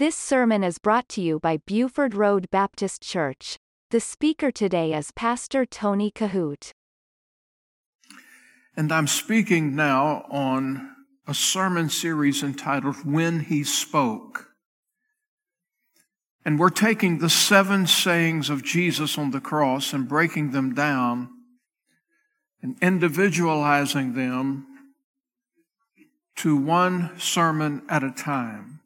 This sermon is brought to you by Buford Road Baptist Church. The speaker today is Pastor Tony Kohout. And I'm speaking now on a sermon series entitled When He Spoke. And we're taking the seven sayings of Jesus on the cross and breaking them down and individualizing them to one sermon at a time.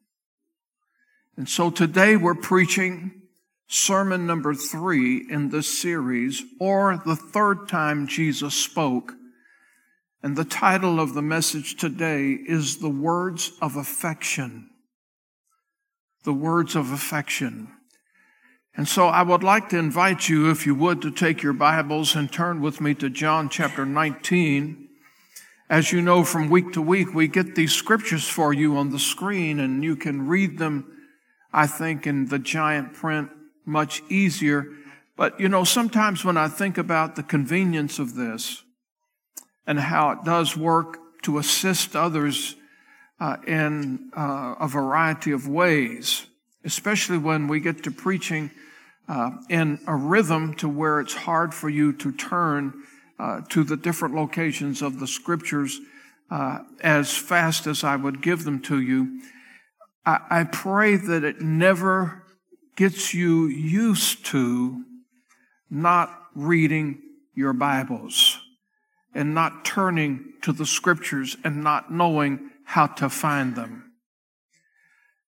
And so today we're preaching sermon number three in this series, or the third time Jesus spoke. And the title of the message today is The Words of Affection. The Words of Affection. And so I would like to invite you, if you would, to take your Bibles and turn with me to John chapter 19. As you know, from week to week, we get these scriptures for you on the screen and you can read them I think, in the giant print much easier. But, you know, sometimes when I think about the convenience of this and how it does work to assist others uh, in uh, a variety of ways, especially when we get to preaching uh, in a rhythm to where it's hard for you to turn uh, to the different locations of the scriptures uh, as fast as I would give them to you. I, I pray that it never gets you used to not reading your Bibles and not turning to the scriptures and not knowing how to find them.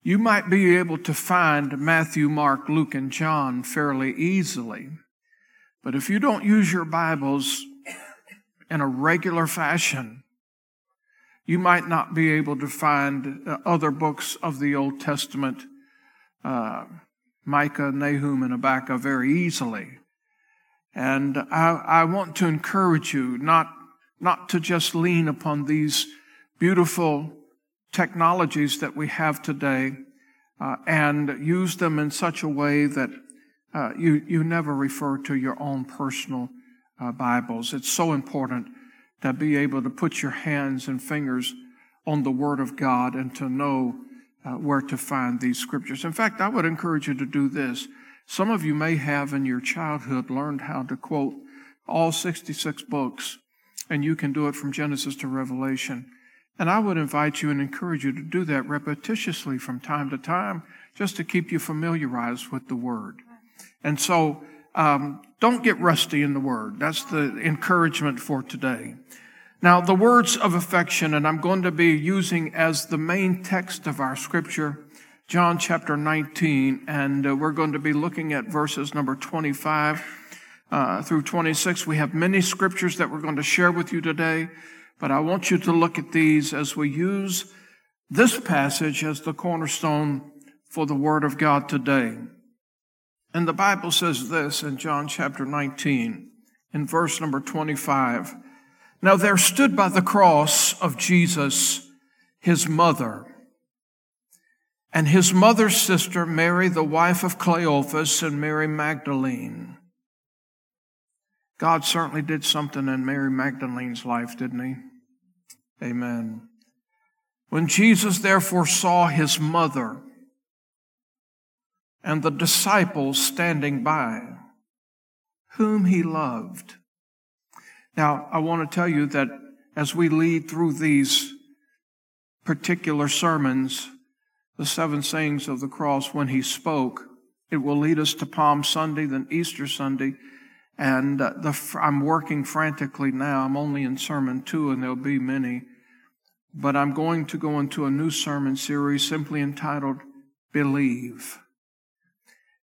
You might be able to find Matthew, Mark, Luke, and John fairly easily. But if you don't use your Bibles in a regular fassion, you might not be able to find uh, other books of the Old Testament, uh, Micah, Nahum, and Habakkuk very easily. And I, I want to encourage you not, not to just lean upon these beautiful technologies that we have today uh, and use them in such a way that uh, you, you never refer to your own personal uh, Bibles. It's so important to be able to put your hands and fingers on the Word of God and to know uh, where to find these scriptures. In fact, I would encourage you to do this. Some of you may have in your childhood learned how to quote all 66 books, and you can do it from Genesis to Revelation. And I would invite you and encourage you to do that repetitiously from time to time, just to keep you familiarized with the Word. And so, um, don't get rusty in the word. That's the encouragement for today. Now, the words of affection, and I'm going to be using as the main text of our scripture, John chapter 19, and uh, we're going to be looking at verses number 25 uh, through 26. We have many scriptures that we're going to share with you today, but I want you to look at these as we use this passage as the cornerstone for the Word of God today. And the Bible says this in John chapter 19, in verse number 25. Now there stood by the cross of Jesus his mother, and his mother's sister, Mary, the wife of Cleophas, and Mary Magdalene. God certainly did something in Mary Magdalene's life, didn't he? Amen. When Jesus therefore saw his mother, and the disciples standing by, whom he loved. Now, I want to tell you that as we lead through these particular sermons, the seven sayings of the cross, when he spoke, it will lead us to Palm Sunday, then Easter Sunday. And uh, the, I'm working frantically now. I'm only in sermon two, and there'll be many. But I'm going to go into a new sermon series simply entitled Believe.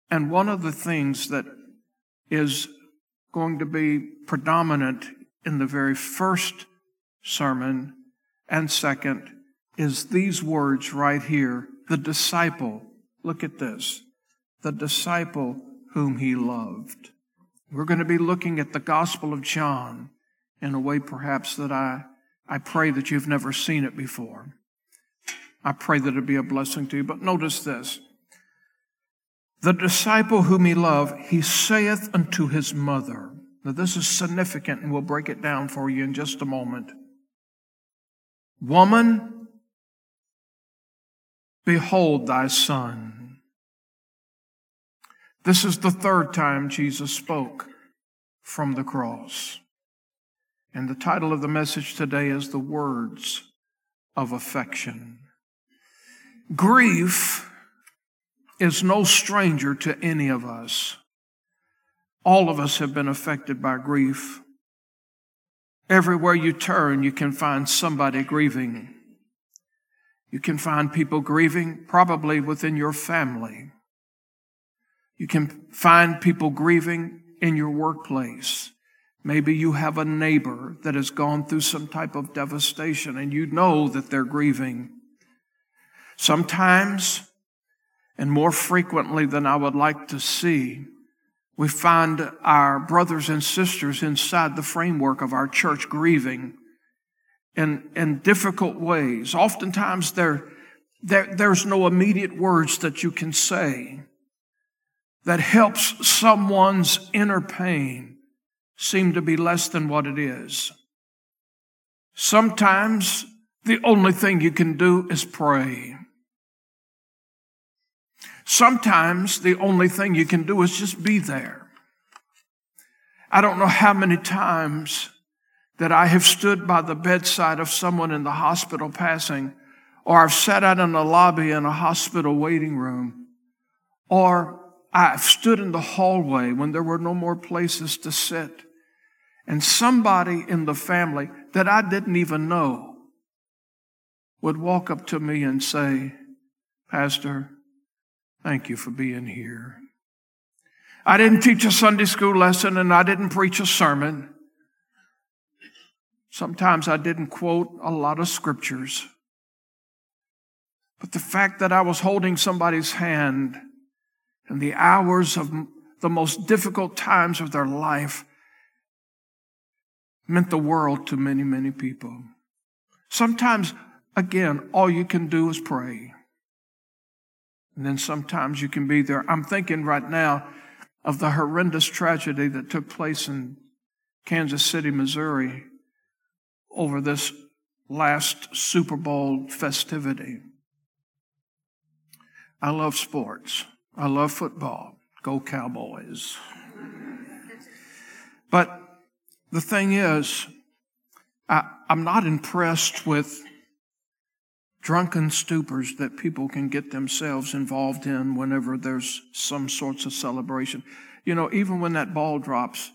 And one of the things that is going to be predominant in the very first sermon and second is these words right here the disciple. Look at this. The disciple whom he loved. We're going to be looking at the Gospel of John in a way perhaps that I, I pray that you've never seen it before. I pray that it be a blessing to you. But notice this. The disciple whom he loved, he saith unto his mother. Now, this is significant, and we'll break it down for you in just a moment. Woman, Behold thy son. This is the third time Jesus spoke from the cross. And the title of the message today is The Words of Affection. Grief is no stranger to any of us. All of us have been affected by grief. Everywhere you turn, you can find somebody grieving. You can find people grieving probably within your family. You can find people grieving in your workplace. Maybe you have a neighbor that has gone through some type of devastation and you know that they're grieving. Sometimes, and more frequently than I would like to see, we find our brothers and sisters inside the framework of our church grieving in, in difficult ways. Oftentimes there, there, there's no immediate words that you can say that helps someone's inner pain seem to be less than what it is. Sometimes the only thing you can do is pray. Sometimes the only thing you can do is just be there. I don't know how many times that I have stood by the bedside of someone in the hospital passing, or I've sat out in the lobby in a hospital waiting room, or I've stood in the hallway when there were no more places to sit, and somebody in the family that I didn't even know would walk up to me and say, Pastor, thank you for being here. I didn't teach a Sunday school lesson and I didn't preach a sermon. Sometimes I didn't quote a lot of scriptures. But the fact that I was holding somebody's hand in the hours of the most difficult times of their life meant the world to many, many people. Sometimes, again, all you can do is pray. And then sometimes you can be there. I'm thinking right now of the horrendous tragedy that took place in Kansas City, Missouri over this last Super Bowl festivity. I love sports. I love football. Go Cowboys. But the thing is, I, am not impressed with drunken stupors that people can get themselves involved in whenever there's some sorts of celebration. You know, even when that ball drops,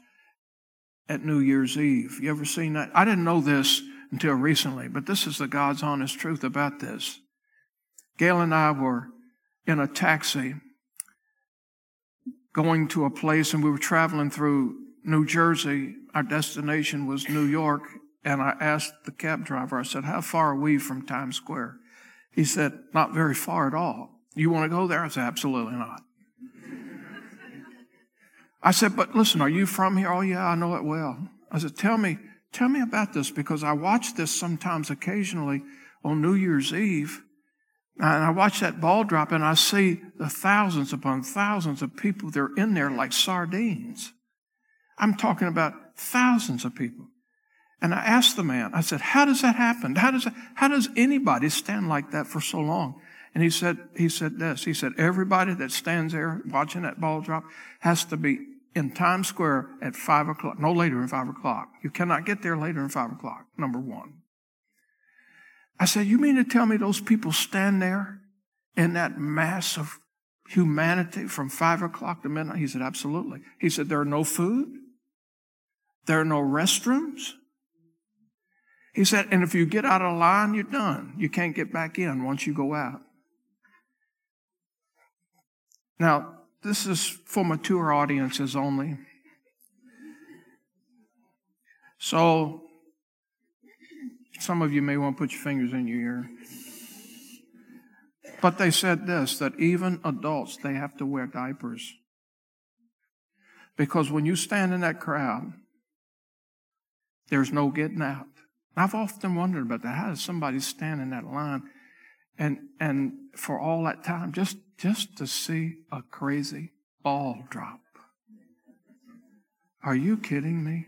at New Year's Eve. You ever seen that? I didn't know this until recently, but this is the God's honest truth about this. Gail and I were in a taxi going to a place, and we were traveling through New Jersey. Our destination was New York, and I asked the cab driver, I said, How far are we from Times Square? He said, Not very far at all. You want to go there? I said, Absolutely not. I said, but listen, are you from here? Oh, yeah, I know it well. I said, tell me, tell me about this because I watch this sometimes occasionally on New Year's Eve. And I watch that ball drop and I see the thousands upon thousands of people. They're in there like sardines. I'm talking about thousands of people. And I asked the man, I said, how does that happen? How does, how does anybody stand like that for so long? And he said, he said this. He said, everybody that stands there watching that ball drop has to be in Times Square at five o'clock, no later than five o'clock. You cannot get there later than five o'clock, number one. I said, You mean to tell me those people stand there in that mass of humanity from five o'clock to midnight? He said, Absolutely. He said, There are no food, there are no restrooms. He said, And if you get out of line, you're done. You can't get back in once you go out. Now, this is for mature audiences only. So, some of you may want to put your fingers in your ear. But they said this that even adults, they have to wear diapers. Because when you stand in that crowd, there's no getting out. I've often wondered about that. How does somebody stand in that line and and for all that time just just to see a crazy ball drop. Are you kidding me?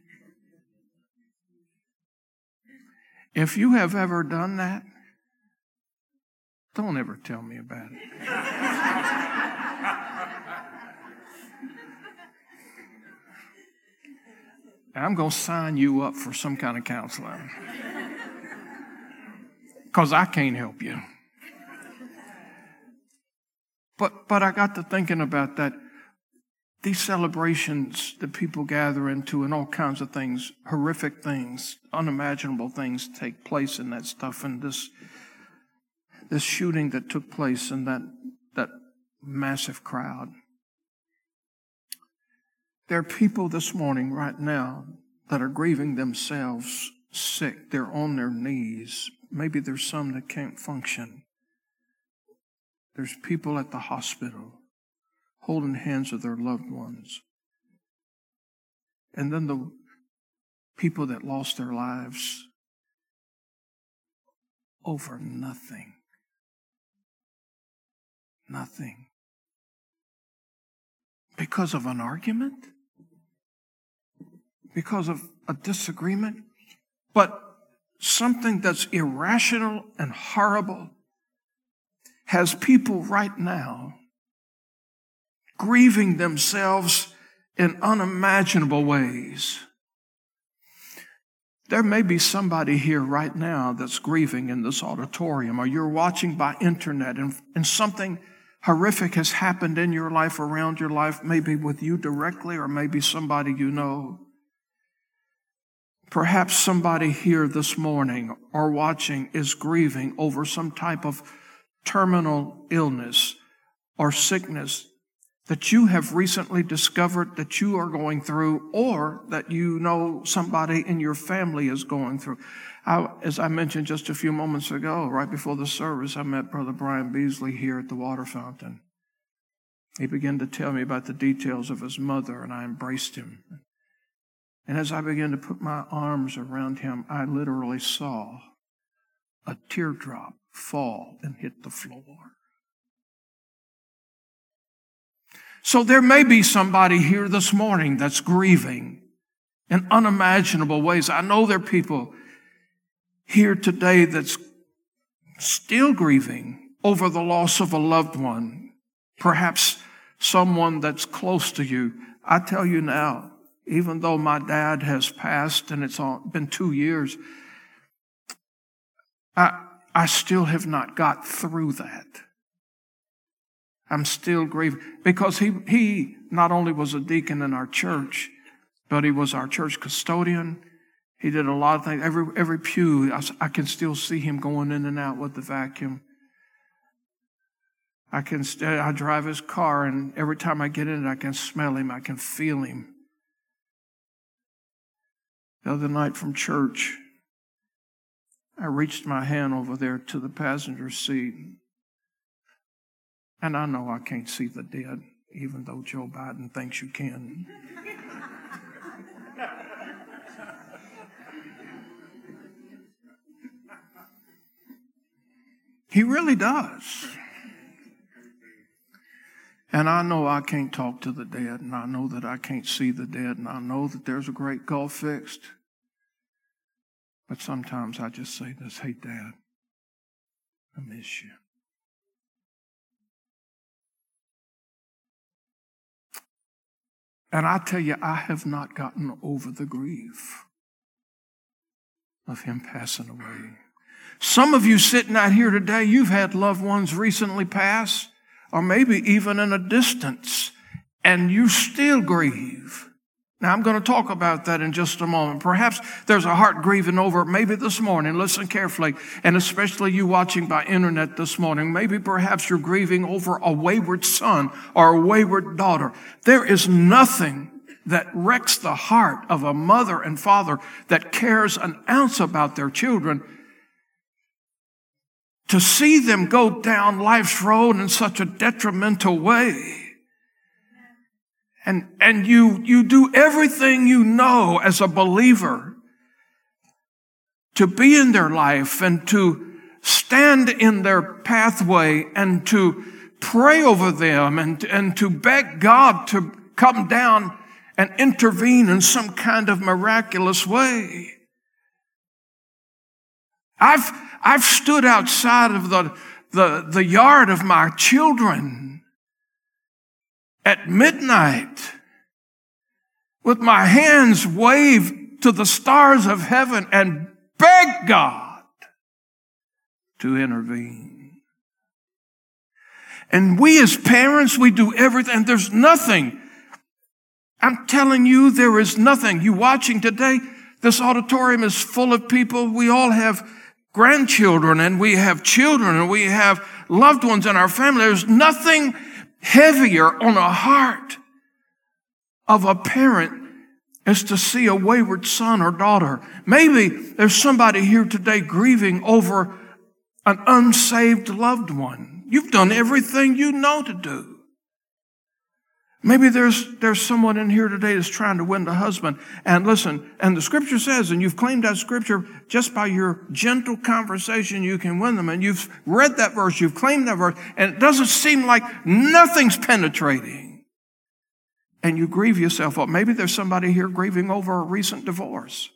If you have ever done that, Don't ever tell me about it. I'm going to sign you up for some kind of counseling because I can't help you. But, but I got to thinking about that. These celebrations that people gather into and all kinds of things, horrific things, unimaginable things take place in that stuff. And this, this shooting that took place in that, that massive crowd. There are people this morning, right now, that are grieving themselves sick. They're on their knees. Maybe there's some that can't function. There's people at the hospital holding hands of their loved ones. And then the people that lost their lives over nothing. Nothing. Because of an argument? Because of a disagreement? But something that's irrational and horrible has people right now grieving themselves in unimaginable ways. There may be somebody here right now that's grieving in this auditorium, or you're watching by internet and, and something horrific has happened in your life, around your life, maybe with you directly, or maybe somebody you know. Perhaps somebody here this morning or watching is grieving over some type of terminal illness or sickness that you have recently discovered that you are going through or that you know somebody in your family is going through. I, as I mentioned just a few moments ago, right before the service, I met Brother Brian Beasley here at the water fountain. He began to tell me about the details of his mother, and I embraced him. And as I began to put my arms around him, I literally saw a teardrop fall and hit the floor. So there may be somebody here this morning that's grieving in unimaginable ways. I know there are people here today that's still grieving over the loss of a loved one, perhaps someone that's close to you. I tell you now, even though my dad has passed and it's been two years, I, I still have not got through that. I'm still grieving because he, he not only was a deacon in our church, but he was our church custodian. He did a lot of things. Every, every pew, I, I can still see him going in and out with the vacuum. I can, I drive his car and every time I get in it, I can smell him. I can feel him. The other night from church, I reached my hand over there to the passenger seat and I know I can't see the dead, even though Joe Biden thinks you can. he really does. And I know I can't talk to the dead, and I know that I can't see the dead, and I know that there's a great gulf fixed. But sometimes I just say this Hey, Dad, I miss you. And I tell you, I have not gotten over the grief of him passing away. Some of you sitting out here today, you've had loved ones recently pass, or maybe even in a distance, and you still grieve. Now, I'm going to talk about that in just a moment. Perhaps there's a heart grieving over maybe this morning. Listen carefully. And especially you watching by internet this morning. Maybe perhaps you're grieving over a wayward son or a wayward daughter. There is nothing that wrecks the heart of a mother and father that cares an ounce about their children to see them go down life's road in such a detrimental way and, and you, you do everything you know as a believer to be in their life and to stand in their pathway and to pray over them and, and to beg God to come down and intervene in some kind of miraculous way. I've, I've stood outside of the, the, the yard of my children at midnight with my hands waved to the stars of heaven and begged God to intervene. And we as parents, we do everything. There's nothing. I'm telling you, there is nothing. You watching today, this auditorium is full of people. We all have grandchildren and we have children and we have loved ones in our family. There's nothing heavier on a heart of a parent as to see a wayward son or daughter. Maybe there's somebody here today grieving over an unsaved loved one. You've done everything you know to do. Maybe there's, there's someone in here today that's trying to win the husband. And listen, and the scripture says, and you've claimed that scripture just by your gentle conversation, you can win them. And you've read that verse, you've claimed that verse, and it doesn't seem like nothing's penetrating. And you grieve yourself up. Maybe there's somebody here grieving over a recent divorce.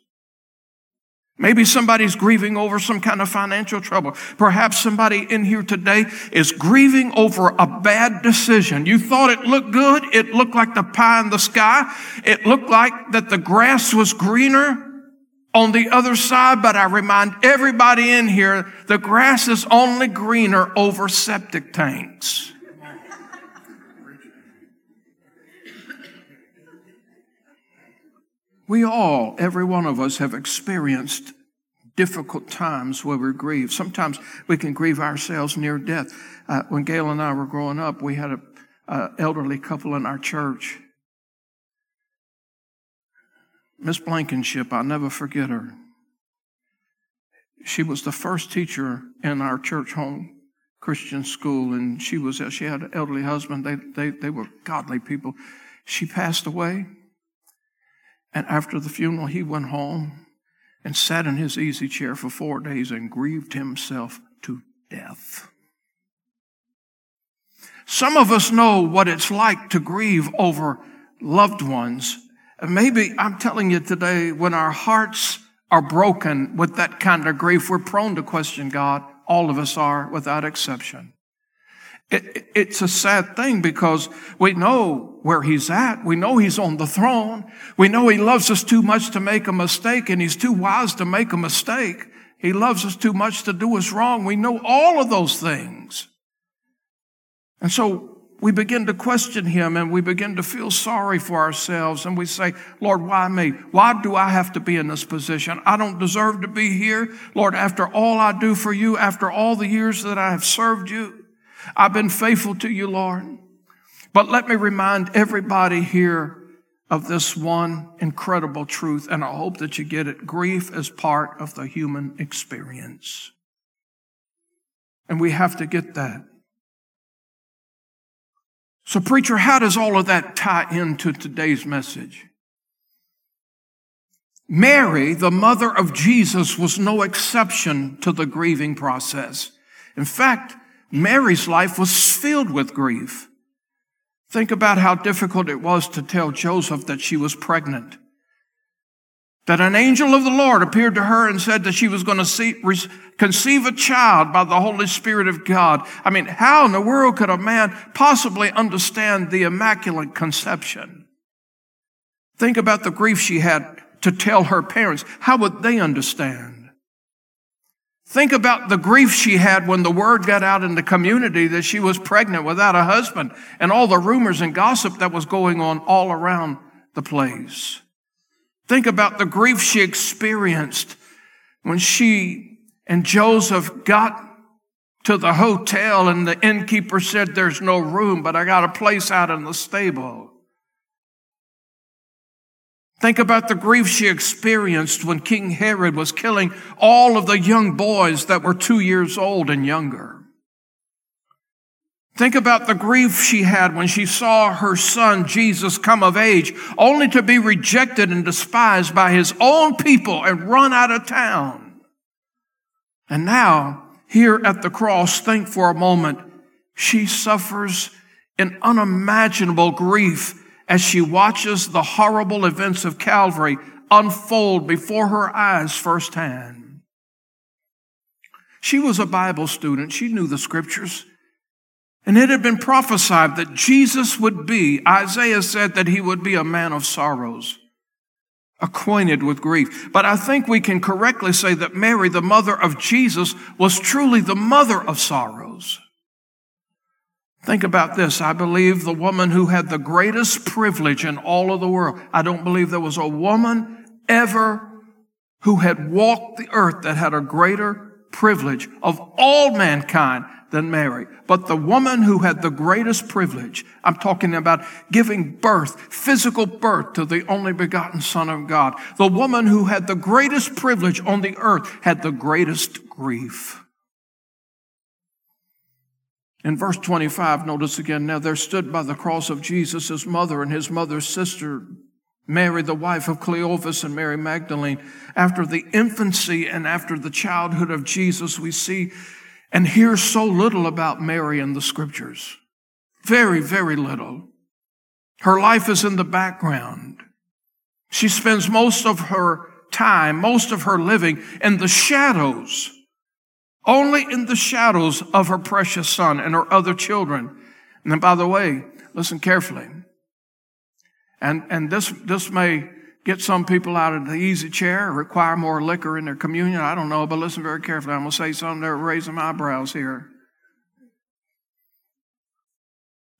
Maybe somebody's grieving over some kind of financial trouble. Perhaps somebody in here today is grieving over a bad decision. You thought it looked good. It looked like the pie in the sky. It looked like that the grass was greener on the other side, but I remind everybody in here, the grass is only greener over septic tanks. We all, every one of us, have experienced difficult times where we grieve. Sometimes we can grieve ourselves near death. Uh, when Gail and I were growing up, we had an elderly couple in our church. Miss Blankenship, I'll never forget her. She was the first teacher in our church home Christian school, and she was she had an elderly husband. They they they were godly people. She passed away. And after the funeral, he went home and sat in his easy chair for four days and grieved himself to death. Some of us know what it's like to grieve over loved ones. And maybe I'm telling you today, when our hearts are broken with that kind of grief, we're prone to question God. All of us are without exception. It, it's a sad thing because we know where he's at. We know he's on the throne. We know he loves us too much to make a mistake and he's too wise to make a mistake. He loves us too much to do us wrong. We know all of those things. And so we begin to question him and we begin to feel sorry for ourselves and we say, Lord, why me? Why do I have to be in this position? I don't deserve to be here. Lord, after all I do for you, after all the years that I have served you, I've been faithful to you, Lord. But let me remind everybody here of this one incredible truth, and I hope that you get it. Grief is part of the human experience. And we have to get that. So, preacher, how does all of that tie into today's message? Mary, the mother of Jesus, was no exception to the grieving process. In fact, Mary's life was filled with grief. Think about how difficult it was to tell Joseph that she was pregnant. That an angel of the Lord appeared to her and said that she was going to see, conceive a child by the Holy Spirit of God. I mean, how in the world could a man possibly understand the immaculate conception? Think about the grief she had to tell her parents. How would they understand? Think about the grief she had when the word got out in the community that she was pregnant without a husband and all the rumors and gossip that was going on all around the place. Think about the grief she experienced when she and Joseph got to the hotel and the innkeeper said, There's no room, but I got a place out in the stable. Think about the grief she experienced when King Herod was killing all of the young boys that were two years old and younger. Think about the grief she had when she saw her son Jesus come of age, only to be rejected and despised by his own people and run out of town. And now, here at the cross, think for a moment, she suffers an unimaginable grief as she watches the horrible events of Calvary unfold before her eyes firsthand. She was a Bible student. She knew the scriptures. And it had been prophesied that Jesus would be, Isaiah said that he would be a man of sorrows, acquainted with grief. But I think we can correctly say that Mary, the mother of Jesus, was truly the mother of sorrows. Think about this. I believe the woman who had the greatest privilege in all of the world. I don't believe there was a woman ever who had walked the earth that had a greater privilege of all mankind than Mary. But the woman who had the greatest privilege, I'm talking about giving birth, physical birth to the only begotten Son of God. The woman who had the greatest privilege on the earth had the greatest grief. In verse 25, notice again, now there stood by the cross of Jesus his mother and his mother's sister, Mary, the wife of Cleophas and Mary Magdalene. After the infancy and after the childhood of Jesus, we see and hear so little about Mary in the scriptures. Very, very little. Her life is in the background. She spends most of her time, most of her living in the shadows, only in the shadows of her precious son and her other children. And then, by the way, listen carefully. And, and this, this may get some people out of the easy chair, require more liquor in their communion. I don't know, but listen very carefully. I'm going to say something raising my eyebrows here.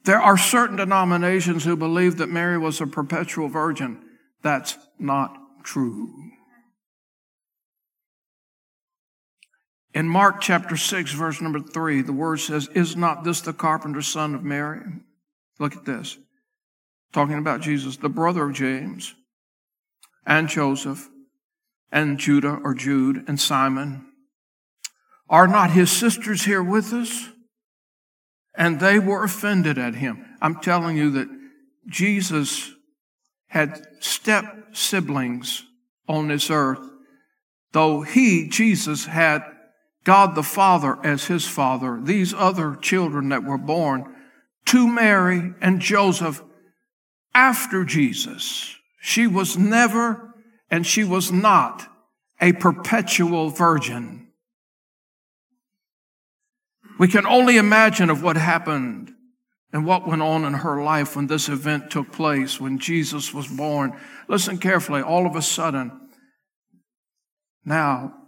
There are certain denominations who believe that Mary was a perpetual virgin. That's not true. In Mark chapter 6, verse number 3, the word says, Is not this the carpenter's son of Mary? Look at this talking about Jesus, the brother of James and Joseph and Judah or Jude and Simon. Are not his sisters here with us? And they were offended at him. I'm telling you that Jesus had step siblings on this earth, though he, Jesus, had God the Father as his father. These other children that were born to Mary and Joseph after Jesus. She was never and she was not a perpetual virgin. We can only imagine of what happened and what went on in her life when this event took place, when Jesus was born. Listen carefully. All of a sudden, now,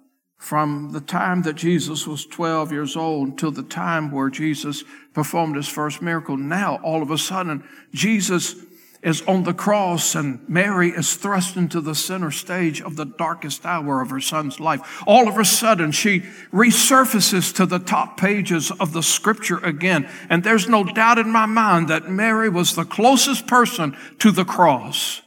from the time that Jesus was 12 years old until the time where Jesus performed his first miracle, now all of a sudden, Jesus is on the cross and Mary is thrust into the center stage of the darkest hour of her son's life. All of a sudden, she resurfaces to the top pages of the scripture again. And there's no doubt in my mind that Mary was the closest person to the cross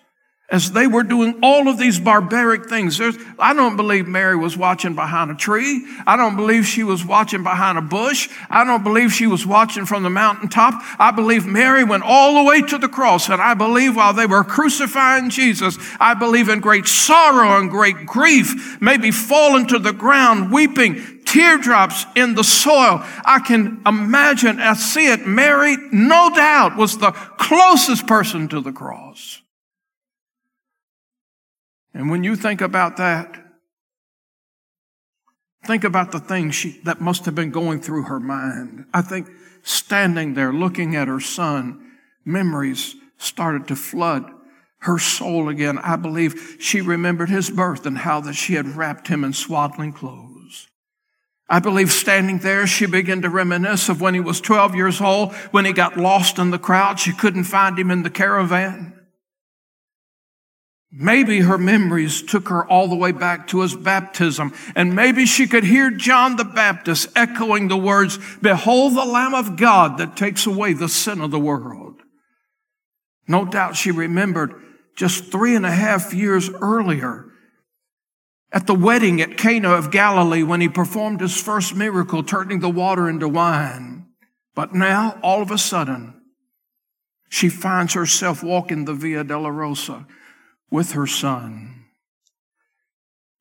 as they were doing all of these barbaric things. There's, I don't believe Mary was watching behind a tree. I don't believe she was watching behind a bush. I don't believe she was watching from the mountaintop. I believe Mary went all the way to the cross. And I believe while they were crucifying Jesus, I believe in great sorrow and great grief, maybe falling to the ground, weeping, teardrops in the soil. I can imagine, I see it. Mary, no doubt, was the closest person to the cross. And when you think about that, think about the things she, that must have been going through her mind. I think standing there looking at her son, memories started to flood her soul again. I believe she remembered his birth and how that she had wrapped him in swaddling clothes. I believe standing there, she began to reminisce of when he was 12 years old, when he got lost in the crowd. She couldn't find him in the caravan. Maybe her memories took her all the way back to his baptism, and maybe she could hear John the Baptist echoing the words, Behold the Lamb of God that takes away the sin of the world. No doubt she remembered just three and a half years earlier at the wedding at Cana of Galilee when he performed his first miracle, turning the water into wine. But now, all of a sudden, she finds herself walking the Via Dolorosa with her son.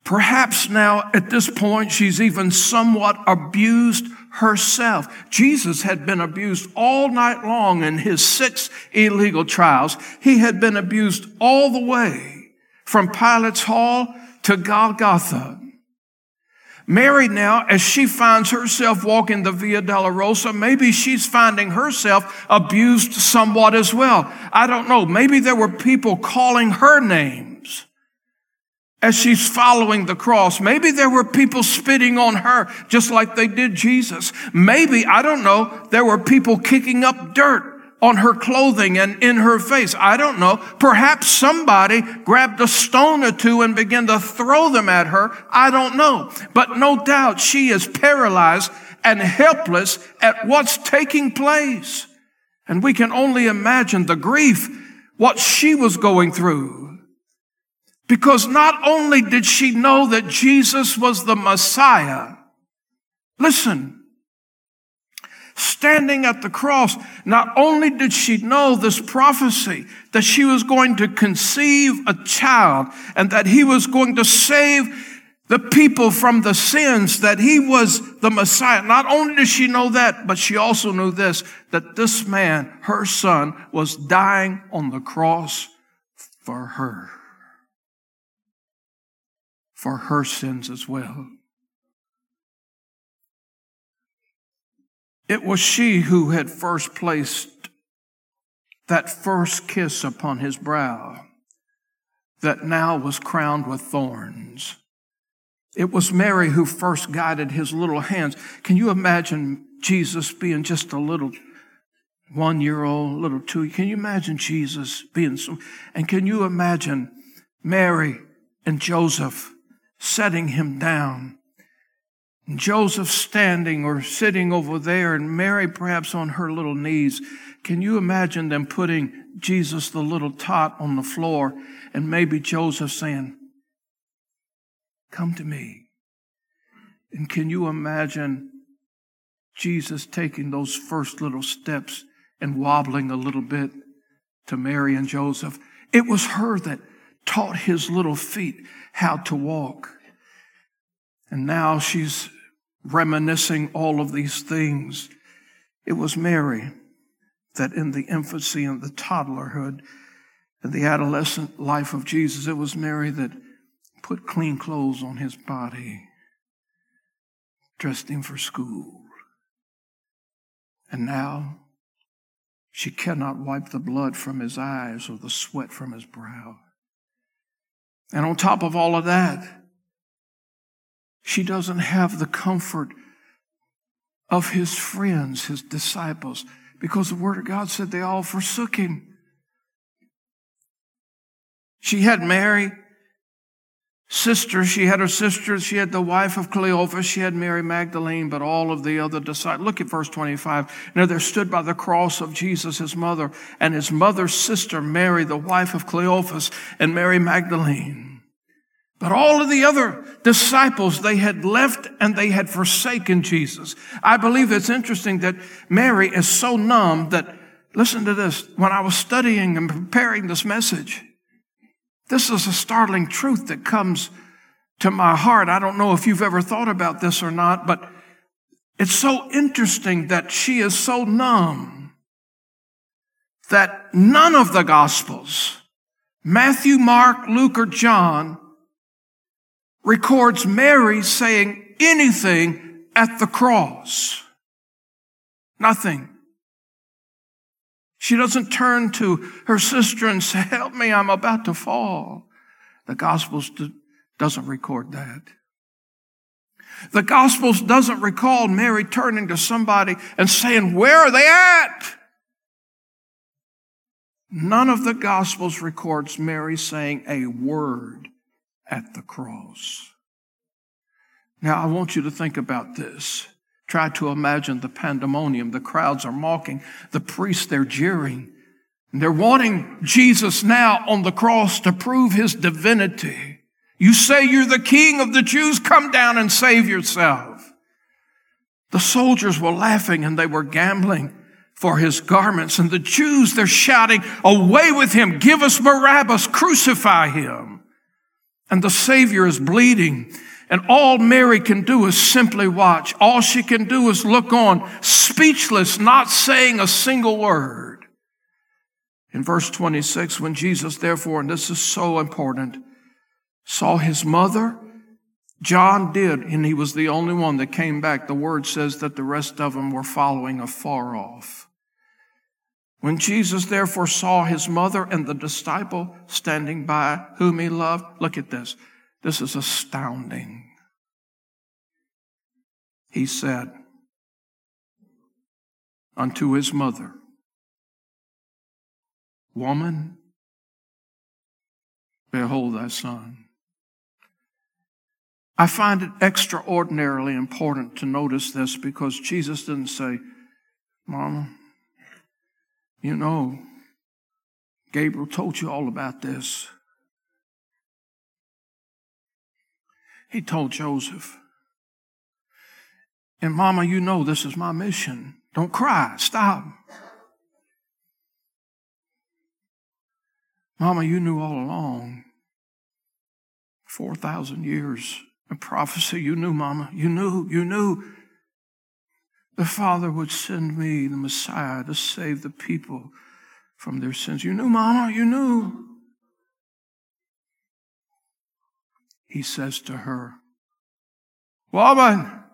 Perhaps now at this point she's even somewhat abused herself. Jesus had been abused all night long in his six illegal trials. He had been abused all the way from Pilate's hall to Golgotha. Mary now, as she finds herself walking the Via Dolorosa, maybe she's finding herself abused somewhat as well. I don't know. Maybe there were people calling her names as she's following the cross. Maybe there were people spitting on her just like they did Jesus. Maybe, I don't know, there were people kicking up dirt on her clothing and in her face. I don't know. Perhaps somebody grabbed a stone or two and began to throw them at her. I don't know. But no doubt she is paralyzed and helpless at what's taking place. And we can only imagine the grief, what she was going through. Because not only did she know that Jesus was the Messiah, listen, standing at the cross, not only did she know this prophecy that she was going to conceive a child and that he was going to save the people from the sins, that he was the Messiah. Not only did she know that, but she also knew this, that this man, her son, was dying on the cross for her. For her sins as well. It was she who had first placed that first kiss upon his brow that now was crowned with thorns. It was Mary who first guided his little hands. Can you imagine Jesus being just a little one year old, little two? Can you imagine Jesus being so? And can you imagine Mary and Joseph setting him down Joseph standing or sitting over there and Mary perhaps on her little knees. Can you imagine them putting Jesus, the little tot, on the floor and maybe Joseph saying, Come to me. And can you imagine Jesus taking those first little steps and wobbling a little bit to Mary and Joseph? It was her that taught his little feet how to walk. And now she's reminiscing all of these things. It was Mary that in the infancy and the toddlerhood and the adolescent life of Jesus, it was Mary that put clean clothes on his body, dressed him for school. And now she cannot wipe the blood from his eyes or the sweat from his brow. And on top of all of that, she doesn't have the comfort of his friends, his disciples, because the Word of God said they all forsook him. She had Mary, sister, she had her sisters, she had the wife of Cleophas, she had Mary Magdalene, but all of the other disciples. Look at verse 25. Now there stood by the cross of Jesus his mother, and his mother's sister, Mary, the wife of Cleophas, and Mary Magdalene. But all of the other disciples, they had left and they had forsaken Jesus. I believe it's interesting that Mary is so numb that, listen to this, when I was studying and preparing this message, this is a startling truth that comes to my heart. I don't know if you've ever thought about this or not, but it's so interesting that she is so numb that none of the gospels, Matthew, Mark, Luke, or John, records Mary saying anything at the cross. Nothing. She doesn't turn to her sister and say, help me, I'm about to fall. The Gospels do, doesn't record that. The Gospels doesn't recall Mary turning to somebody and saying, where are they at? None of the Gospels records Mary saying a word at the cross. Now, I want you to think about this. Try to imagine the pandemonium. The crowds are mocking. The priests, they're jeering. And they're wanting Jesus now on the cross to prove his divinity. You say you're the king of the Jews. Come down and save yourself. The soldiers were laughing and they were gambling for his garments. And the Jews, they're shouting, away with him. Give us Barabbas. Crucify him and the Savior is bleeding. And all Mary can do is simply watch. All she can do is look on, speechless, not saying a single word. In verse 26, when Jesus, therefore, and this is so important, saw his mother, John did, and he was the only one that came back. The word says that the rest of them were following afar off. When Jesus therefore saw his mother and the disciple standing by whom he loved, look at this. This is astounding. He said unto his mother, Woman, behold thy son. I find it extraordinarily important to notice this because Jesus didn't say, Mama, you know, Gabriel told you all about this. He told Joseph. And Mama, you know this is my mission. Don't cry. Stop. Mama, you knew all along. 4,000 years of prophecy. You knew, Mama. You knew. You knew. The Father would send me, the Messiah, to save the people from their sins. You knew, Mama. You knew. He says to her, Woman,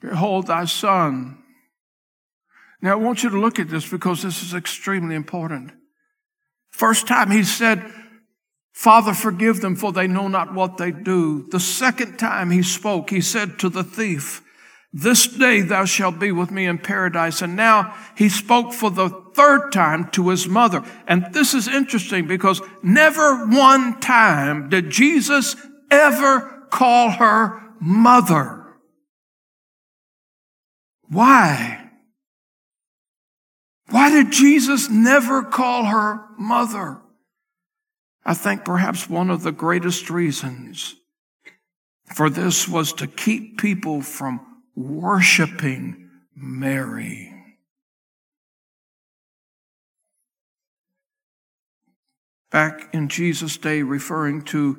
behold thy son. Now, I want you to look at this because this is extremely important. First time he said, Father, forgive them, for they know not what they do. The second time he spoke, he said to the thief, This day thou shalt be with me in paradise. And now he spoke for the third time to his mother. And this is interesting because never one time did Jesus ever call her mother. Why? Why did Jesus never call her mother? I think perhaps one of the greatest reasons for this was to keep people from worshiping Mary. Back in Jesus' day, referring to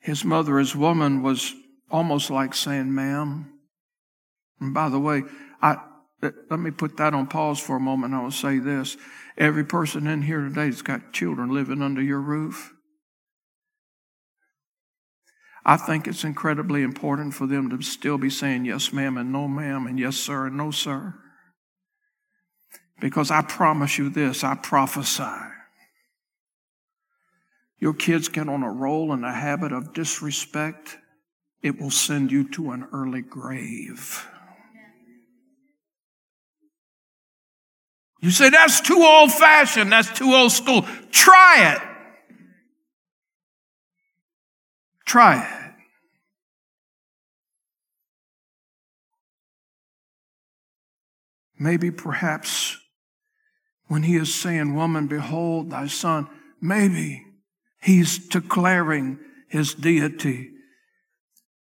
his mother as woman was almost like saying, ma'am. And by the way, I, let me put that on pause for a moment. I will say this. Every person in here today has got children living under your roof. I think it's incredibly important for them to still be saying yes, ma'am, and no, ma'am, and yes, sir, and no, sir. Because I promise you this, I prophesy. Your kids get on a roll in a habit of disrespect, it will send you to an early grave. You say, that's too old fashioned, that's too old school. Try it. Try it. Maybe, perhaps, when he is saying, Woman, behold thy son, maybe he's declaring his deity.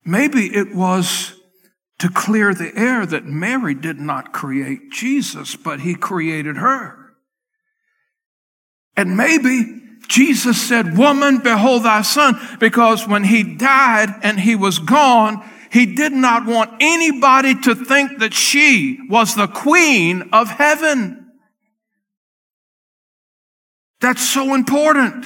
Maybe it was to clear the air that Mary did not create Jesus, but he created her. And maybe Jesus said, Woman, behold thy son, because when he died and he was gone, he did not want anybody to think that she was the queen of heaven. That's so important.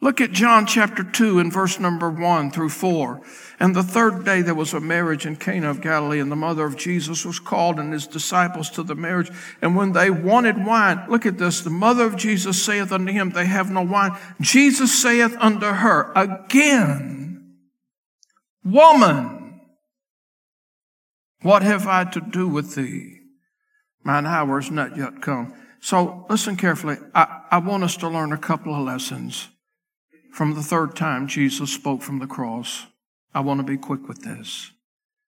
Look at John chapter 2 and verse number 1 through 4. And the third day there was a marriage in Cana of Galilee, and the mother of Jesus was called and his disciples to the marriage. And when they wanted wine, look at this, the mother of Jesus saith unto him, They have no wine. Jesus saith unto her, Again, woman, what have I to do with thee? Mine hour is not yet come. So listen carefully. I, I want us to learn a couple of lessons from the third time Jesus spoke from the cross. I want to be quick with this.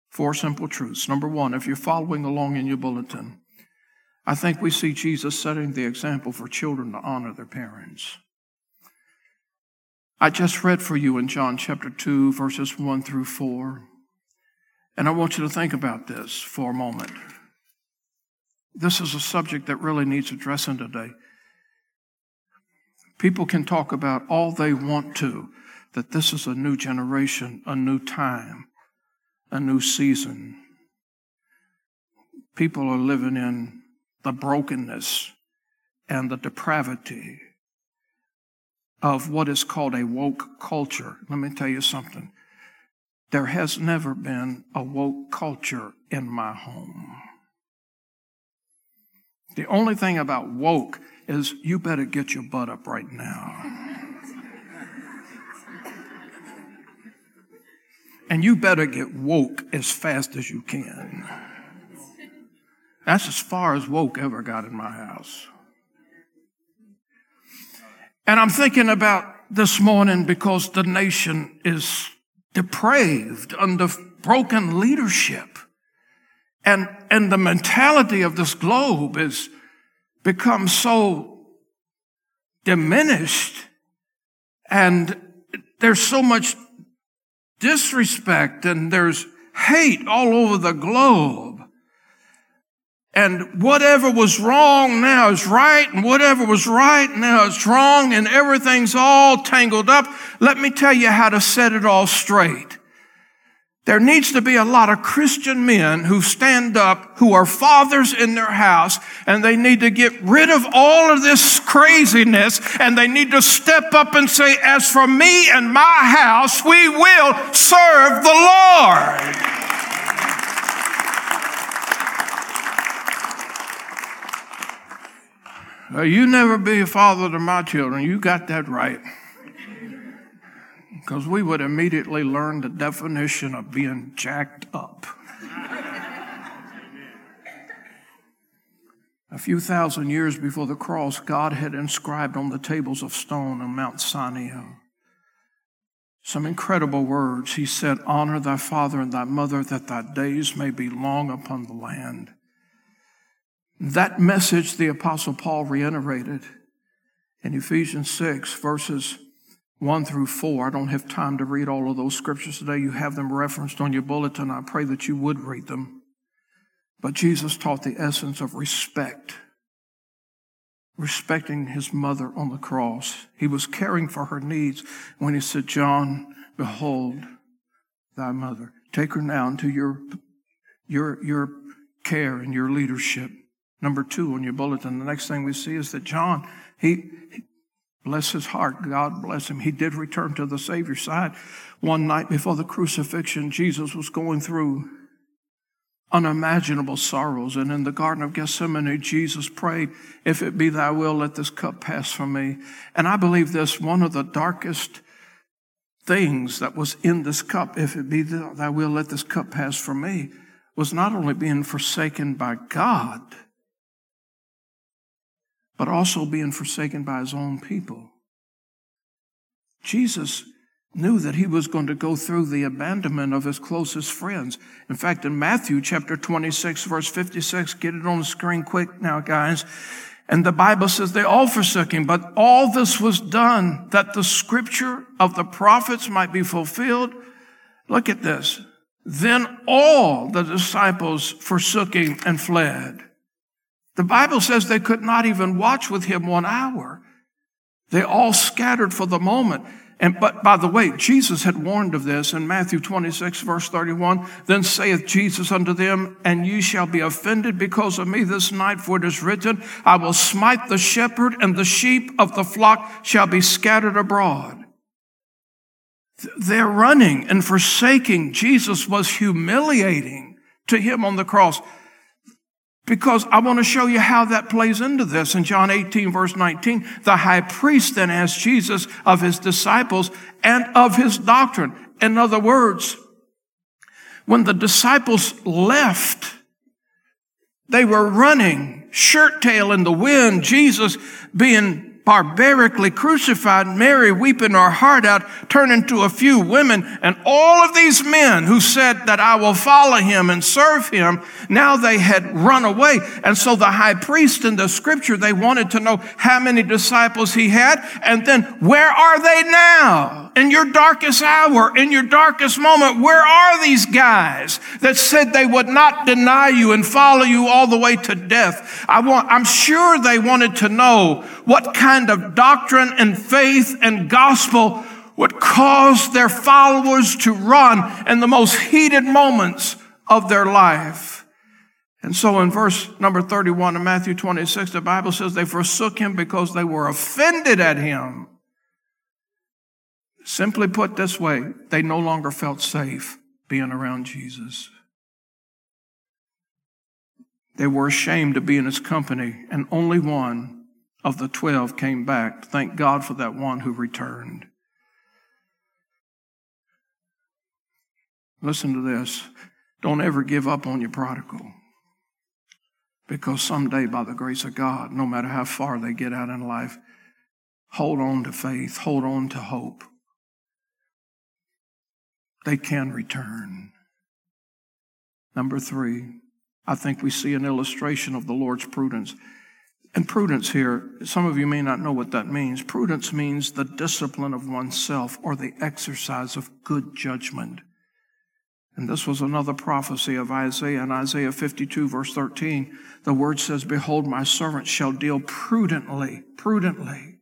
Four simple truths. Number one, if you're following along in your bulletin, I think we see Jesus setting the example for children to honor their parents. I just read for you in John chapter 2, verses 1 through 4. And I want you to think about this for a moment. This is a subject that really needs addressing today. People can talk about all they want to, that this is a new generation, a new time, a new season. People are living in the brokenness and the depravity of what is called a woke culture. Let me tell you something. There has never been a woke culture in my home. The only thing about woke is you better get your butt up right now. and you better get woke as fast as you can. That's as far as woke ever got in my house. And I'm thinking about this morning because the nation is depraved under broken leadership. And, and the mentality of this globe has become so diminished and there's so much disrespect and there's hate all over the globe. And whatever was wrong now is right, and whatever was right now is wrong, and everything's all tangled up. Let me tell you how to set it all straight. There needs to be a lot of Christian men who stand up, who are fathers in their house, and they need to get rid of all of this craziness, and they need to step up and say, as for me and my house, we will serve the Lord. Uh, you never be a father to my children. You got that right. Because we would immediately learn the definition of being jacked up. A few thousand years before the cross, God had inscribed on the tables of stone on Mount Sinai some incredible words. He said, Honor thy father and thy mother, that thy days may be long upon the land. That message the Apostle Paul reiterated in Ephesians 6, verses 1 through 4. I don't have time to read all of those scriptures today. You have them referenced on your bulletin. I pray that you would read them. But Jesus taught the essence of respect, respecting his mother on the cross. He was caring for her needs when he said, John, behold thy mother. Take her now into your, your, your care and your leadership. Number two on your bulletin, the next thing we see is that John, he, bless his heart, God bless him, he did return to the Savior's side. One night before the crucifixion, Jesus was going through unimaginable sorrows. And in the Garden of Gethsemane, Jesus prayed, If it be thy will, let this cup pass from me. And I believe this, one of the darkest things that was in this cup, if it be thy will, let this cup pass from me, was not only being forsaken by God, but also being forsaken by his own people. Jesus knew that he was going to go through the abandonment of his closest friends. In fact, in Matthew chapter 26, verse 56, get it on the screen quick now, guys. And the Bible says they all forsook him, but all this was done that the scripture of the prophets might be fulfilled. Look at this. Then all the disciples forsook him and fled. The Bible says they could not even watch with him one hour. They all scattered for the moment. And, but by the way, Jesus had warned of this in Matthew 26 verse 31. Then saith Jesus unto them, and ye shall be offended because of me this night, for it is written, I will smite the shepherd and the sheep of the flock shall be scattered abroad. They're running and forsaking. Jesus was humiliating to him on the cross. Because I want to show you how that plays into this. In John 18 verse 19, the high priest then asked Jesus of his disciples and of his doctrine. In other words, when the disciples left, they were running, shirt tail in the wind, Jesus being barbarically crucified, Mary weeping her heart out, turning to a few women, and all of these men who said that I will follow him and serve him, now they had run away. And so the high priest in the scripture, they wanted to know how many disciples he had, and then where are they now? In your darkest hour, in your darkest moment, where are these guys that said they would not deny you and follow you all the way to death? I want, I'm sure they wanted to know what kind of doctrine and faith and gospel would cause their followers to run in the most heated moments of their life. And so in verse number 31 of Matthew 26, the Bible says they forsook him because they were offended at him. Simply put this way, they no longer felt safe being around Jesus. They were ashamed to be in his company, and only one of the twelve came back. Thank God for that one who returned. Listen to this. Don't ever give up on your prodigal. Because someday, by the grace of God, no matter how far they get out in life, hold on to faith, hold on to hope. They can return. Number three, I think we see an illustration of the Lord's prudence. And prudence here, some of you may not know what that means. Prudence means the discipline of oneself or the exercise of good judgment. And this was another prophecy of Isaiah. In Isaiah 52, verse 13, the word says, Behold, my servant shall deal prudently, prudently.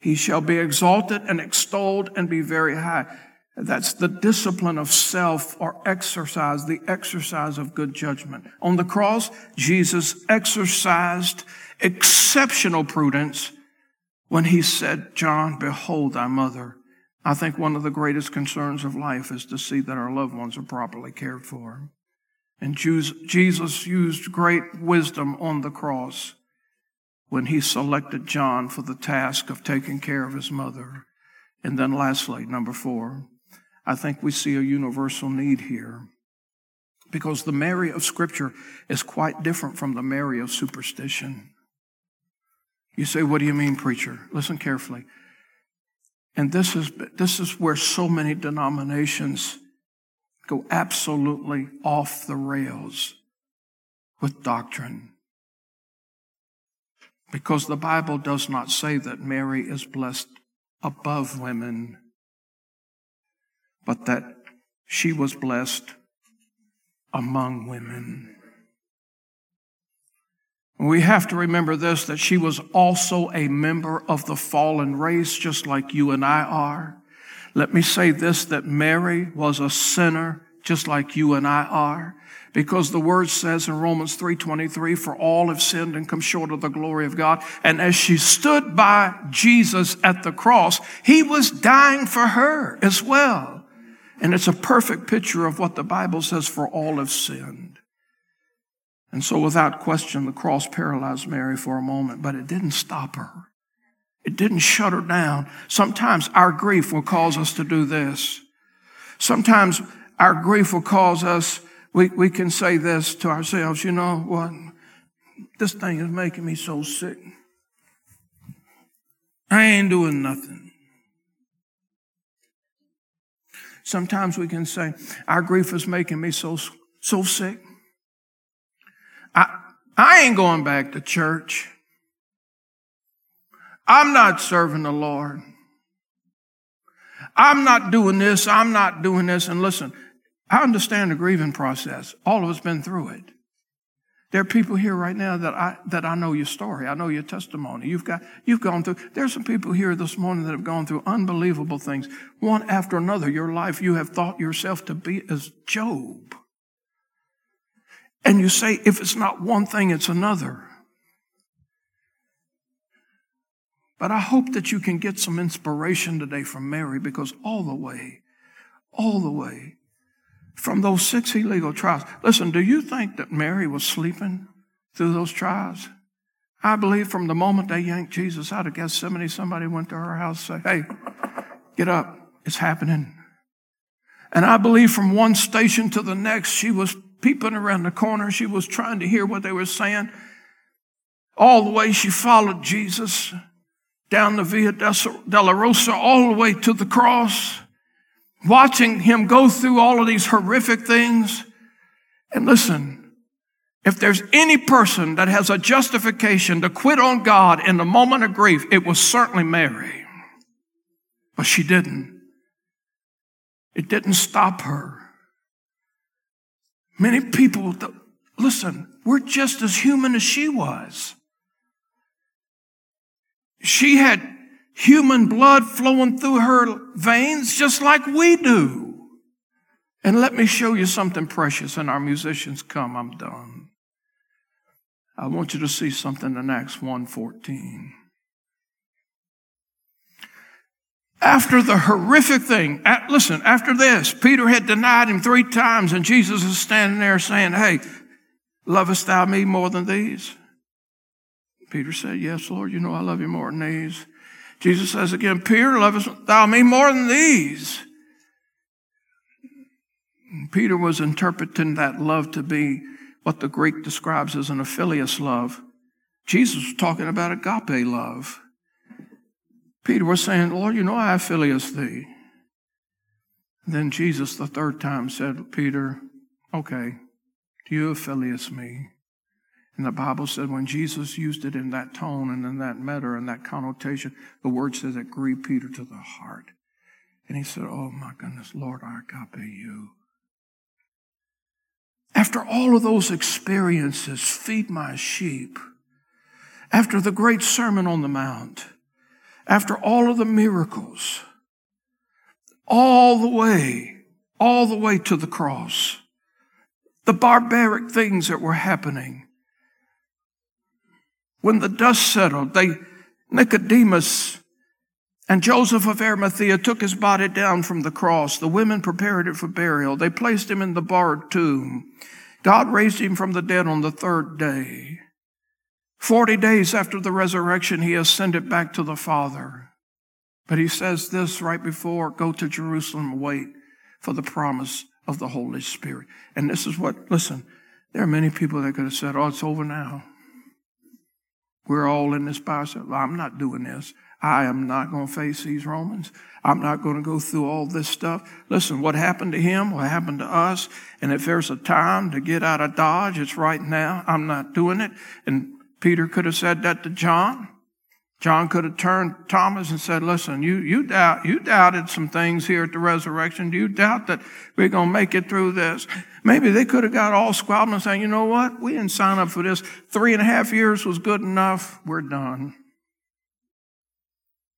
He shall be exalted and extolled and be very high. That's the discipline of self or exercise, the exercise of good judgment. On the cross, Jesus exercised exceptional prudence when he said, John, behold thy mother. I think one of the greatest concerns of life is to see that our loved ones are properly cared for. And Jesus used great wisdom on the cross when he selected John for the task of taking care of his mother. And then lastly, number four, I think we see a universal need here because the Mary of Scripture is quite different from the Mary of superstition. You say, What do you mean, preacher? Listen carefully. And this is, this is where so many denominations go absolutely off the rails with doctrine. Because the Bible does not say that Mary is blessed above women, but that she was blessed among women. We have to remember this that she was also a member of the fallen race, just like you and I are. Let me say this that Mary was a sinner, just like you and I are. Because the word says in Romans 3:23 for all have sinned and come short of the glory of God and as she stood by Jesus at the cross he was dying for her as well and it's a perfect picture of what the Bible says for all have sinned and so, without question, the cross paralyzed Mary for a moment, but it didn't stop her. It didn't shut her down. Sometimes our grief will cause us to do this. Sometimes our grief will cause us, we, we can say this to ourselves, you know what? This thing is making me so sick. I ain't doing nothing. Sometimes we can say, our grief is making me so, so sick. I, I ain't going back to church. I'm not serving the Lord. I'm not doing this. I'm not doing this. And listen, I understand the grieving process. All of us been through it. There are people here right now that I, that I know your story. I know your testimony. You've got, you've gone through, there's some people here this morning that have gone through unbelievable things. One after another, your life, you have thought yourself to be as Job. And you say, if it's not one thing, it's another. But I hope that you can get some inspiration today from Mary because all the way, all the way from those six illegal trials. Listen, do you think that Mary was sleeping through those trials? I believe from the moment they yanked Jesus out of Gethsemane, somebody went to her house and said, Hey, get up. It's happening. And I believe from one station to the next, she was peeping around the corner. She was trying to hear what they were saying. All the way she followed Jesus down the Via Dolorosa, all the way to the cross, watching him go through all of these horrific things. And listen, if there's any person that has a justification to quit on God in the moment of grief, it was certainly Mary. But she didn't. It didn't stop her. Many people, listen, we're just as human as she was. She had human blood flowing through her veins just like we do. And let me show you something precious, and our musicians come, I'm done. I want you to see something in Acts 1:14. After the horrific thing, at, listen, after this, Peter had denied him three times, and Jesus is standing there saying, Hey, lovest thou me more than these? Peter said, Yes, Lord, you know I love you more than these. Jesus says again, Peter, lovest thou me more than these? Peter was interpreting that love to be what the Greek describes as an Phileo love. Jesus was talking about agape love. Peter was saying, Lord, you know I Phileo thee. then Jesus, the third time, said, Peter, okay, do you Phileo me? And the Bible said when Jesus used it in that tone and in that manner and that connotation, the word says it grieved Peter to the heart. And he said, Oh my goodness, Lord, I agape you. After all of those experiences, feed my sheep. After the great Sermon on the Mount, after all of the miracles, all the way, all the way to the cross, the barbaric things that were happening, when the dust settled, they, Nicodemus and Joseph of Arimathea took his body down from the cross. The women prepared it for burial. They placed him in the barred tomb. God raised him from the dead on the third day. Forty days after the resurrection, he ascended back to the Father. But he says this right before go to Jerusalem wait for the promise of the Holy Spirit. And this is what, listen, there are many people that could have said, oh, it's over now. We're all in this process. I'm not doing this. I am not going to face these Romans. I'm not going to go through all this stuff. Listen, what happened to him what happened to us. And if there's a time to get out of Dodge, it's right now. I'm not doing it. And Peter could have said that to John. John could have turned Thomas and said, listen, you, you doubt, you doubted some things here at the resurrection. Do you doubt that we're going to make it through this? Maybe they could have got all squabbling and saying, you know what? We didn't sign up for this. Three and a half years was good enough. We're done.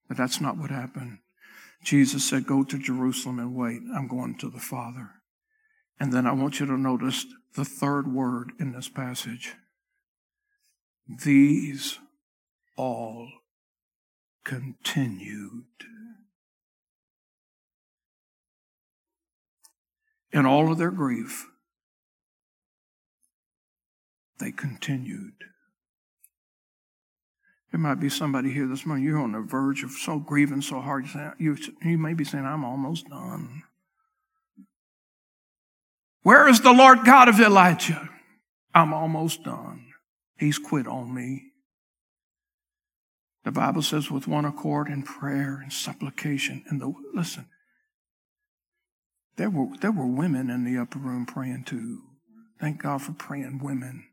But that's not what happened. Jesus said, go to Jerusalem and wait. I'm going to the Father. And then I want you to notice the third word in this passage. These all continued. In all of their grief, they continued. There might be somebody here this morning, you're on the verge of so grieving so hard, you, may be saying, I'm almost done. Where is the Lord God of Elijah? I'm almost done. He's quit on me. The Bible says, with one accord in prayer and supplication. And the listen, there were there were women in the upper room praying too. Thank God for praying women.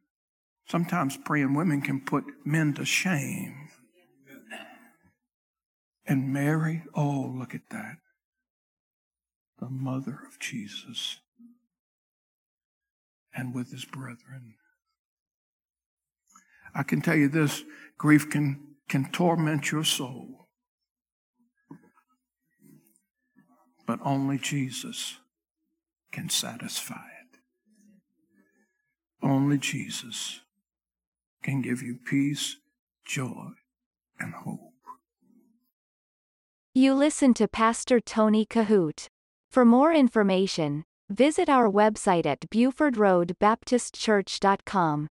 Sometimes praying women can put men to shame. And Mary, oh, look at that. The mother of Jesus and with his brethren. I can tell you this grief can can torment your soul. But only Jesus can satisfy it. Only Jesus can give you peace, joy, and hope. You listen to Pastor Tony Kohout. For more information, visit our website at BufordRoadBaptistChurch.com.